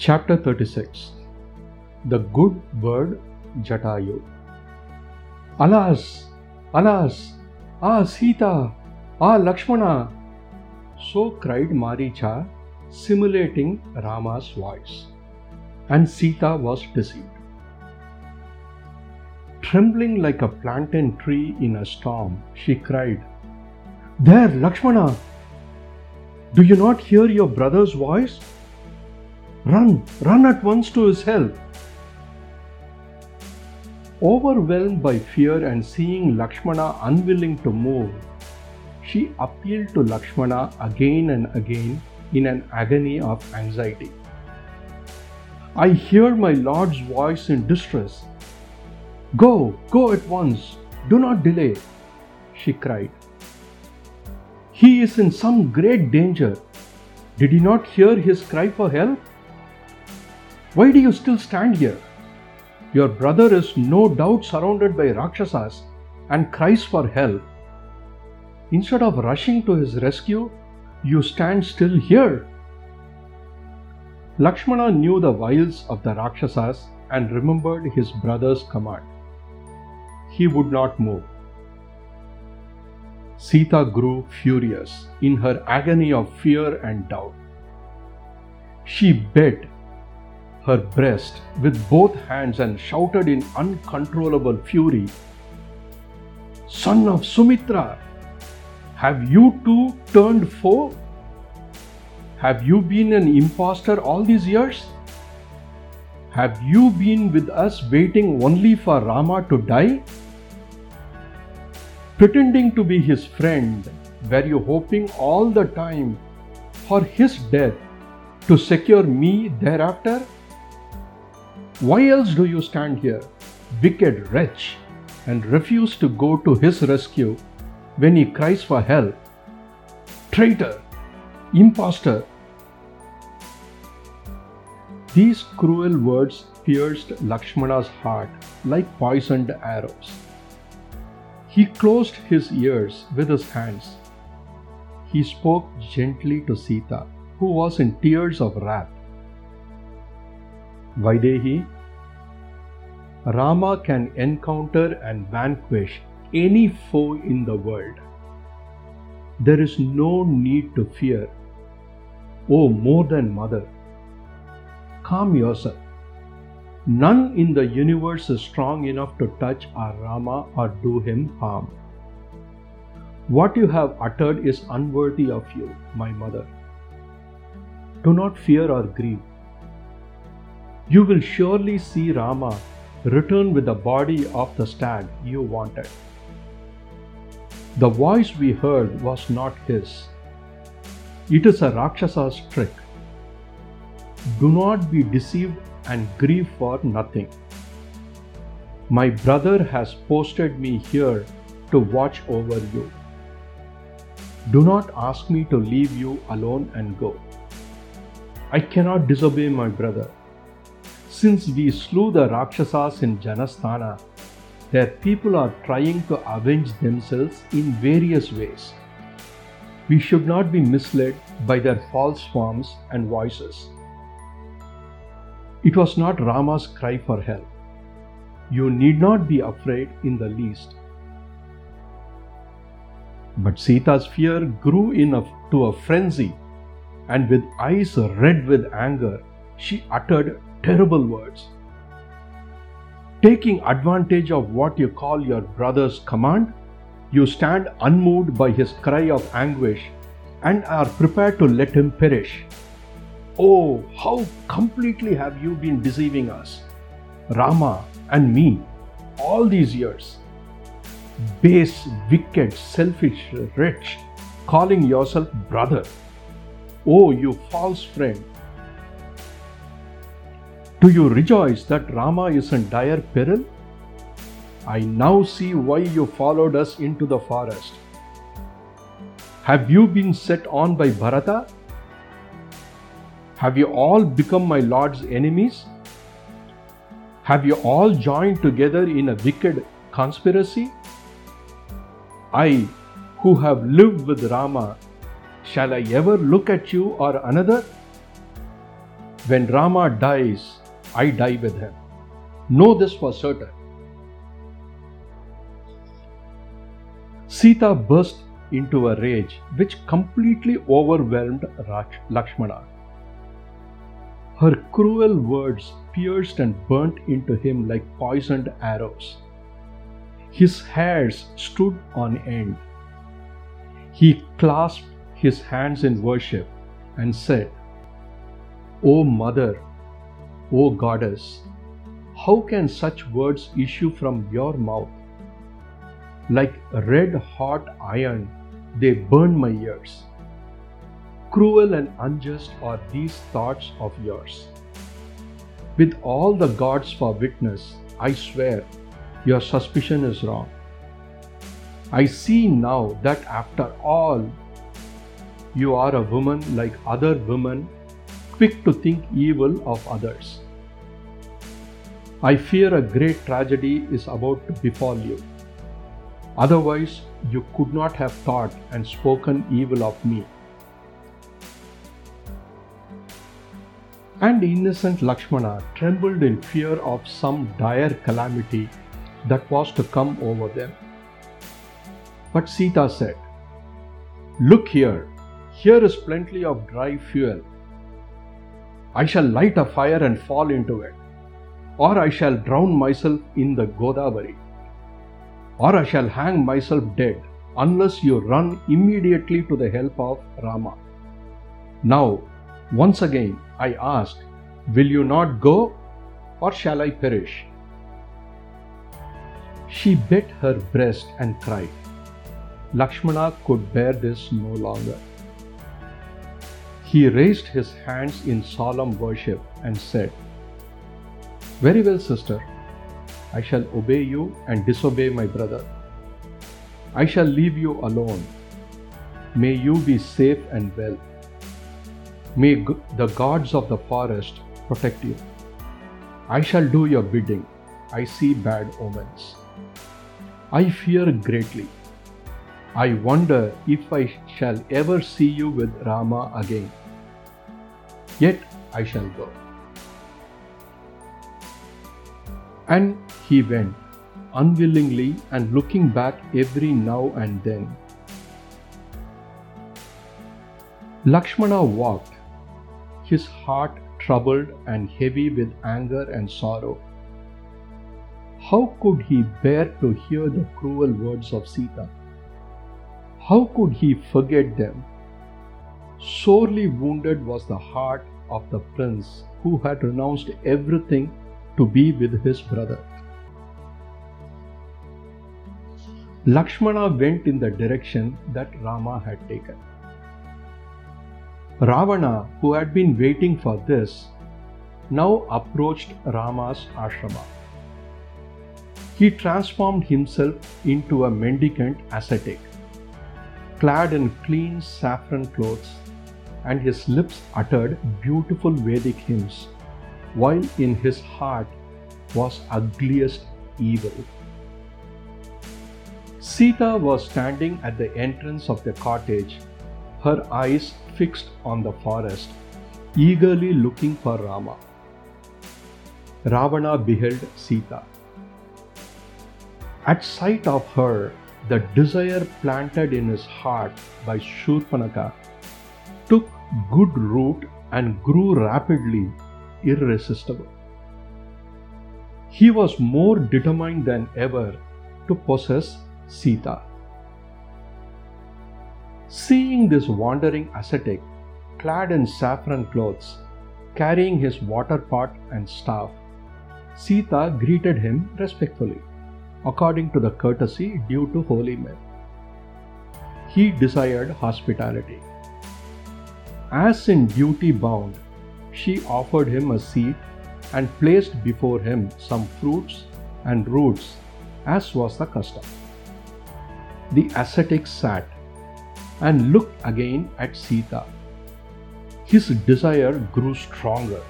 Chapter 36 The Good Bird Jatayu. Alas! Alas! Ah Sita! Ah Lakshmana! So cried Maricha, simulating Rama's voice. And Sita was deceived. Trembling like a plantain tree in a storm, she cried, There, Lakshmana! Do you not hear your brother's voice? Run, run at once to his help. Overwhelmed by fear and seeing Lakshmana unwilling to move, she appealed to Lakshmana again and again in an agony of anxiety. I hear my Lord's voice in distress. Go, go at once, do not delay, she cried. He is in some great danger. Did you not hear his cry for help? Why do you still stand here? Your brother is no doubt surrounded by Rakshasas and cries for help. Instead of rushing to his rescue, you stand still here. Lakshmana knew the wiles of the Rakshasas and remembered his brother's command. He would not move. Sita grew furious in her agony of fear and doubt. She beat her breast with both hands and shouted in uncontrollable fury Son of Sumitra, have you too turned foe? Have you been an impostor all these years? Have you been with us waiting only for Rama to die? Pretending to be his friend, were you hoping all the time for his death to secure me thereafter? Why else do you stand here, wicked wretch, and refuse to go to his rescue when he cries for help? Traitor! Impostor! These cruel words pierced Lakshmana's heart like poisoned arrows. He closed his ears with his hands. He spoke gently to Sita, who was in tears of wrath. Vaidehi, Rama can encounter and vanquish any foe in the world. There is no need to fear. Oh, more than mother. Calm yourself. None in the universe is strong enough to touch our Rama or do him harm. What you have uttered is unworthy of you, my mother. Do not fear or grieve. You will surely see Rama return with the body of the stag you wanted. The voice we heard was not his. It is a Rakshasa's trick. Do not be deceived and grieve for nothing. My brother has posted me here to watch over you. Do not ask me to leave you alone and go. I cannot disobey my brother. Since we slew the Rakshasas in Janasthana, their people are trying to avenge themselves in various ways. We should not be misled by their false forms and voices. It was not Rama's cry for help. You need not be afraid in the least. But Sita's fear grew a, to a frenzy, and with eyes red with anger, she uttered terrible words. Taking advantage of what you call your brother's command, you stand unmoved by his cry of anguish and are prepared to let him perish. Oh, how completely have you been deceiving us, Rama and me, all these years? Base, wicked, selfish, wretch, calling yourself brother. Oh, you false friend. Do you rejoice that Rama is in dire peril? I now see why you followed us into the forest. Have you been set on by Bharata? Have you all become my Lord's enemies? Have you all joined together in a wicked conspiracy? I, who have lived with Rama, shall I ever look at you or another? When Rama dies, I die with him. Know this for certain. Sita burst into a rage which completely overwhelmed Lakshmana. Her cruel words pierced and burnt into him like poisoned arrows. His hairs stood on end. He clasped his hands in worship and said, O Mother, O Goddess, how can such words issue from your mouth? Like red hot iron, they burn my ears. Cruel and unjust are these thoughts of yours. With all the gods for witness, I swear your suspicion is wrong. I see now that after all, you are a woman like other women, quick to think evil of others. I fear a great tragedy is about to befall you. Otherwise, you could not have thought and spoken evil of me. And innocent Lakshmana trembled in fear of some dire calamity that was to come over them. But Sita said, Look here, here is plenty of dry fuel. I shall light a fire and fall into it or I shall drown myself in the Godavari, or I shall hang myself dead, unless you run immediately to the help of Rama. Now, once again, I ask, will you not go, or shall I perish? She bit her breast and cried. Lakshmana could bear this no longer. He raised his hands in solemn worship and said, very well, sister. I shall obey you and disobey my brother. I shall leave you alone. May you be safe and well. May the gods of the forest protect you. I shall do your bidding. I see bad omens. I fear greatly. I wonder if I shall ever see you with Rama again. Yet I shall go. And he went, unwillingly and looking back every now and then. Lakshmana walked, his heart troubled and heavy with anger and sorrow. How could he bear to hear the cruel words of Sita? How could he forget them? Sorely wounded was the heart of the prince who had renounced everything to be with his brother. Lakshmana went in the direction that Rama had taken. Ravana, who had been waiting for this, now approached Rama's ashrama. He transformed himself into a mendicant ascetic, clad in clean saffron clothes, and his lips uttered beautiful Vedic hymns while in his heart was ugliest evil. Sita was standing at the entrance of the cottage, her eyes fixed on the forest, eagerly looking for Rama. Ravana beheld Sita. At sight of her, the desire planted in his heart by Shurpanaka took good root and grew rapidly irresistible. He was more determined than ever to possess Sita. Seeing this wandering ascetic, clad in saffron clothes, carrying his water pot and staff, Sita greeted him respectfully, according to the courtesy due to holy men. He desired hospitality. As in duty bound, she offered him a seat and placed before him some fruits and roots, as was the custom. The ascetic sat and looked again at Sita. His desire grew stronger.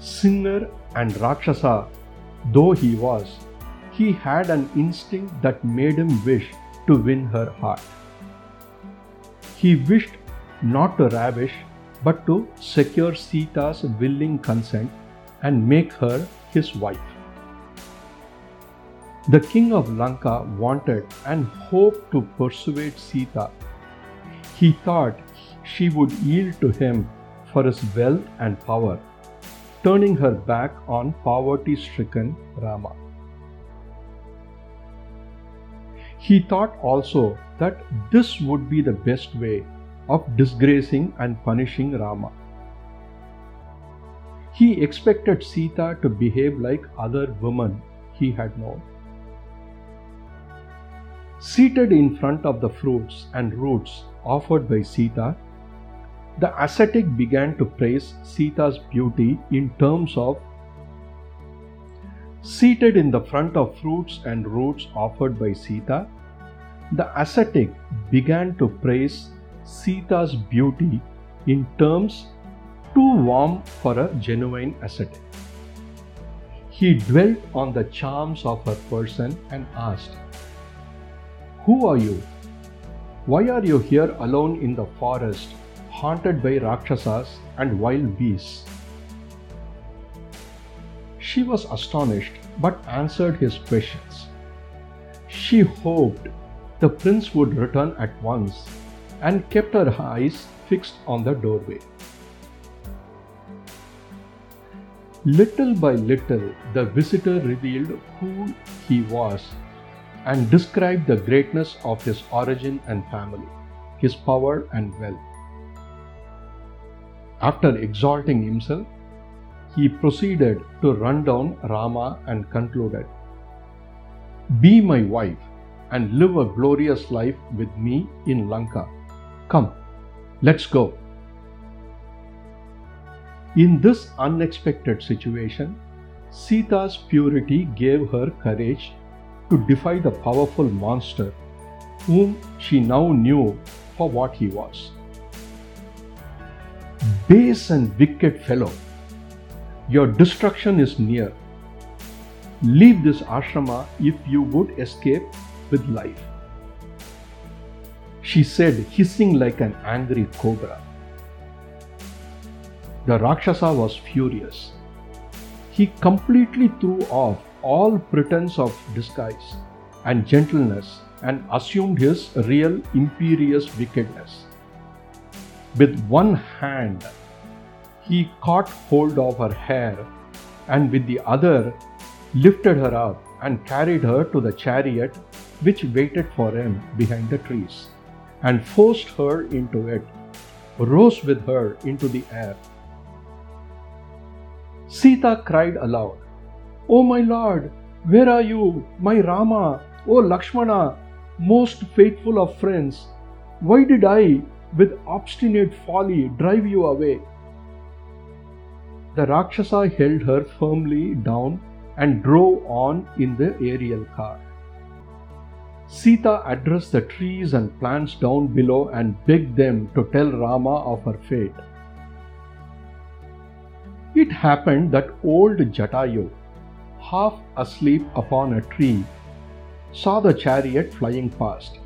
Sinner and Rakshasa, though he was, he had an instinct that made him wish to win her heart. He wished not to ravish but to secure Sita's willing consent and make her his wife. The king of Lanka wanted and hoped to persuade Sita. He thought she would yield to him for his wealth and power, turning her back on poverty stricken Rama. He thought also that this would be the best way of disgracing and punishing Rama. He expected Sita to behave like other women he had known. Seated in front of the fruits and roots offered by Sita, the ascetic began to praise Sita's beauty in terms of Seated in the front of fruits and roots offered by Sita, the ascetic began to praise Sita's beauty in terms too warm for a genuine ascetic. He dwelt on the charms of her person and asked, Who are you? Why are you here alone in the forest, haunted by Rakshasas and wild beasts? She was astonished but answered his questions. She hoped the prince would return at once and kept her eyes fixed on the doorway. Little by little, the visitor revealed who he was and described the greatness of his origin and family, his power and wealth. After exalting himself, he proceeded to run down Rama and concluded Be my wife and live a glorious life with me in Lanka. Come, let's go. In this unexpected situation, Sita's purity gave her courage to defy the powerful monster whom she now knew for what he was. Base and wicked fellow, your destruction is near. Leave this ashrama if you would escape with life. She said, hissing like an angry cobra. The Rakshasa was furious. He completely threw off all pretense of disguise and gentleness and assumed his real imperious wickedness. With one hand, he caught hold of her hair and with the other lifted her up and carried her to the chariot which waited for him behind the trees, and forced her into it, rose with her into the air. Sita cried aloud, O my lord, where are you, my Rama, O Lakshmana, most faithful of friends? Why did I, with obstinate folly, drive you away? The Rakshasa held her firmly down and drove on in the aerial car. Sita addressed the trees and plants down below and begged them to tell Rama of her fate. It happened that old Jatayu, half asleep upon a tree, saw the chariot flying past.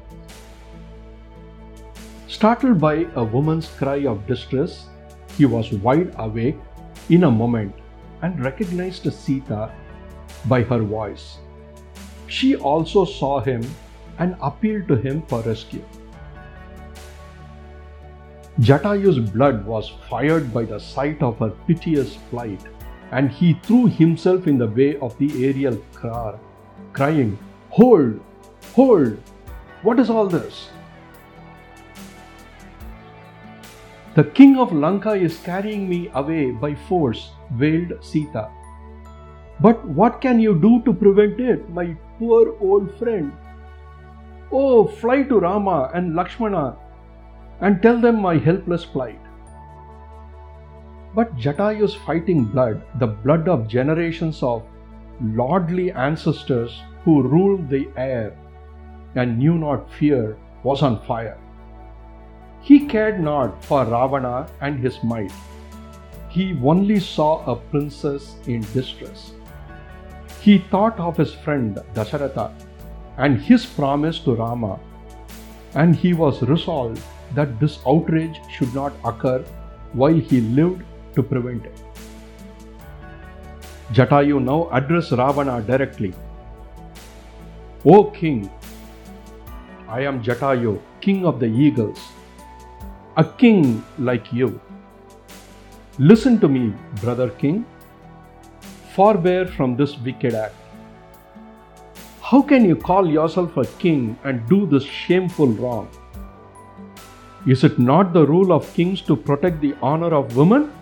Startled by a woman's cry of distress, he was wide awake in a moment and recognized Sita by her voice. She also saw him and appealed to him for rescue. Jatayu's blood was fired by the sight of her piteous plight, and he threw himself in the way of the aerial car, crying, Hold! Hold! What is all this? The king of Lanka is carrying me away by force, wailed Sita. But what can you do to prevent it, my poor old friend? Oh, fly to Rama and Lakshmana and tell them my helpless plight. But Jatayu's fighting blood, the blood of generations of lordly ancestors who ruled the air and knew not fear, was on fire. He cared not for Ravana and his might. He only saw a princess in distress. He thought of his friend Dasharatha and his promise to Rama, and he was resolved that this outrage should not occur while he lived to prevent it. Jatayu now addressed Ravana directly. O king, I am Jatayu, king of the eagles, a king like you. Listen to me, brother king. Forbear from this wicked act. How can you call yourself a king and do this shameful wrong? Is it not the rule of kings to protect the honor of women?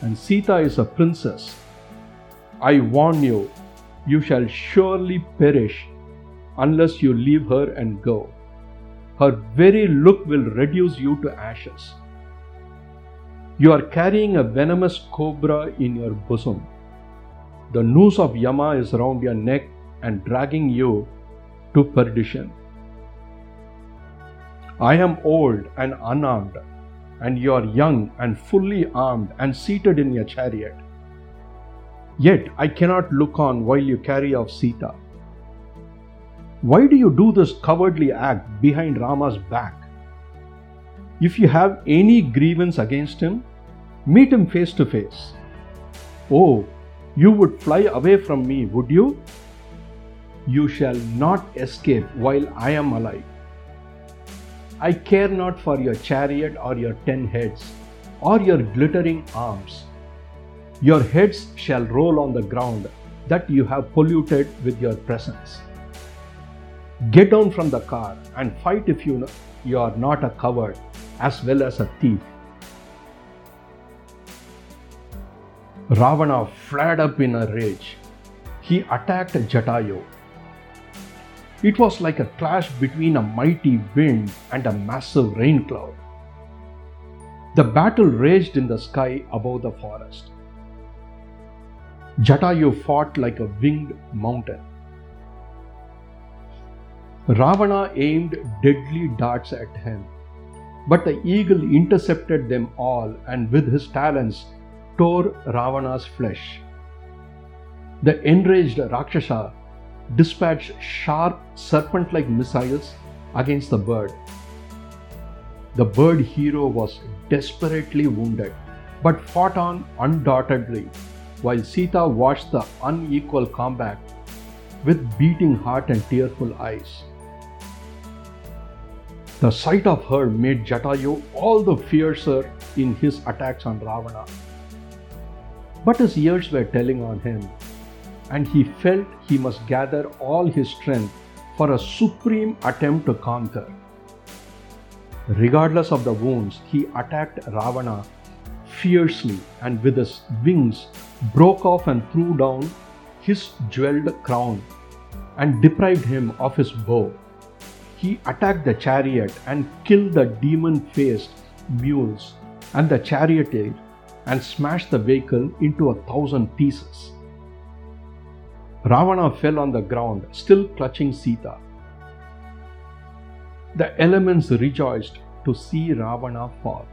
And Sita is a princess. I warn you, you shall surely perish unless you leave her and go. Her very look will reduce you to ashes. You are carrying a venomous cobra in your bosom. The noose of Yama is around your neck and dragging you to perdition. I am old and unarmed, and you are young and fully armed and seated in your chariot. Yet I cannot look on while you carry off Sita. Why do you do this cowardly act behind Rama's back? If you have any grievance against him, meet him face to face. Oh, you would fly away from me, would you? You shall not escape while I am alive. I care not for your chariot or your ten heads, or your glittering arms. Your heads shall roll on the ground that you have polluted with your presence. Get down from the car and fight if you, you are not a coward as well as a thief. Ravana flared up in a rage. He attacked Jatayu it was like a clash between a mighty wind and a massive rain cloud. The battle raged in the sky above the forest. Jatayu fought like a winged mountain. Ravana aimed deadly darts at him, but the eagle intercepted them all and with his talons tore Ravana's flesh. The enraged Rakshasa dispatched sharp serpent like missiles against the bird. The bird hero was desperately wounded but fought on undauntedly while Sita watched the unequal combat with beating heart and tearful eyes. The sight of her made Jatayu all the fiercer in his attacks on Ravana. But his ears were telling on him and he felt he must gather all his strength for a supreme attempt to conquer. Regardless of the wounds, he attacked Ravana fiercely and with his wings broke off and threw down his jeweled crown and deprived him of his bow. He attacked the chariot and killed the demon faced mules and the charioteer and smashed the vehicle into a thousand pieces. Ravana fell on the ground, still clutching Sita. The elements rejoiced to see Ravana fall.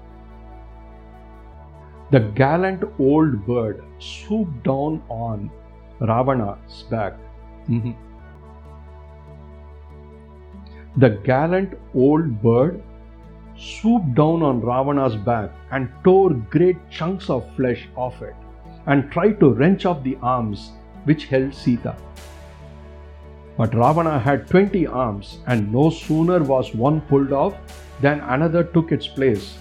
The gallant old bird swooped down on Ravana's back. Mm-hmm. The gallant old bird swooped down on Ravana's back and tore great chunks of flesh off it and tried to wrench off the arms which held Sita. But Ravana had 20 arms, and no sooner was one pulled off than another took its place,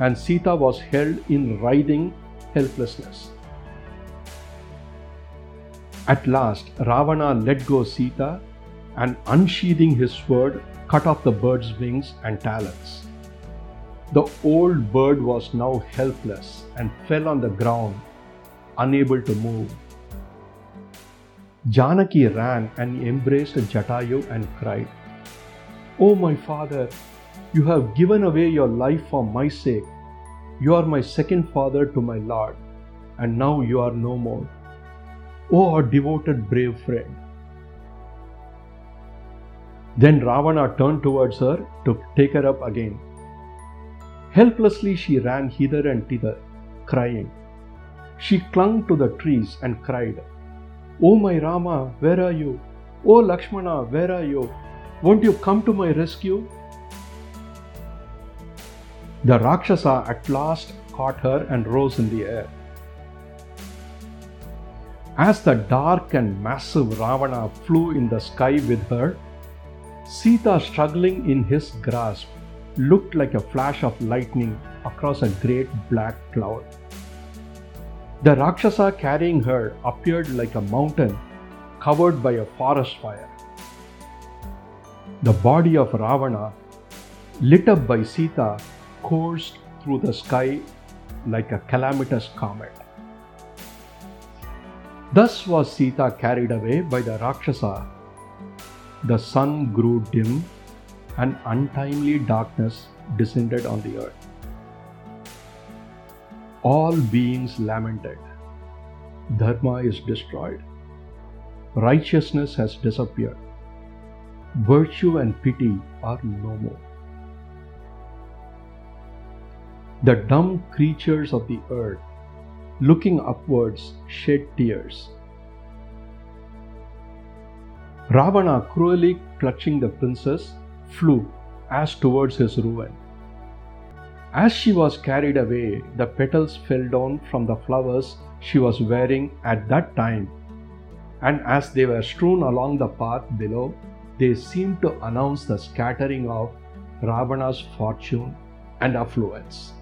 and Sita was held in writhing helplessness. At last, Ravana let go Sita and, unsheathing his sword, cut off the bird's wings and talons. The old bird was now helpless and fell on the ground, unable to move. Janaki ran and embraced Jatayu and cried, Oh, my father, you have given away your life for my sake. You are my second father to my Lord, and now you are no more. Oh, our devoted brave friend. Then Ravana turned towards her to take her up again. Helplessly she ran hither and thither, crying. She clung to the trees and cried, Oh my Rama, where are you? Oh Lakshmana, where are you? Won't you come to my rescue? The Rakshasa at last caught her and rose in the air. As the dark and massive Ravana flew in the sky with her, Sita, struggling in his grasp, looked like a flash of lightning across a great black cloud. The Rakshasa carrying her appeared like a mountain covered by a forest fire. The body of Ravana, lit up by Sita, coursed through the sky like a calamitous comet. Thus was Sita carried away by the Rakshasa. The sun grew dim and untimely darkness descended on the earth. All beings lamented. Dharma is destroyed. Righteousness has disappeared. Virtue and pity are no more. The dumb creatures of the earth, looking upwards, shed tears. Ravana, cruelly clutching the princess, flew as towards his ruin. As she was carried away, the petals fell down from the flowers she was wearing at that time, and as they were strewn along the path below, they seemed to announce the scattering of Ravana's fortune and affluence.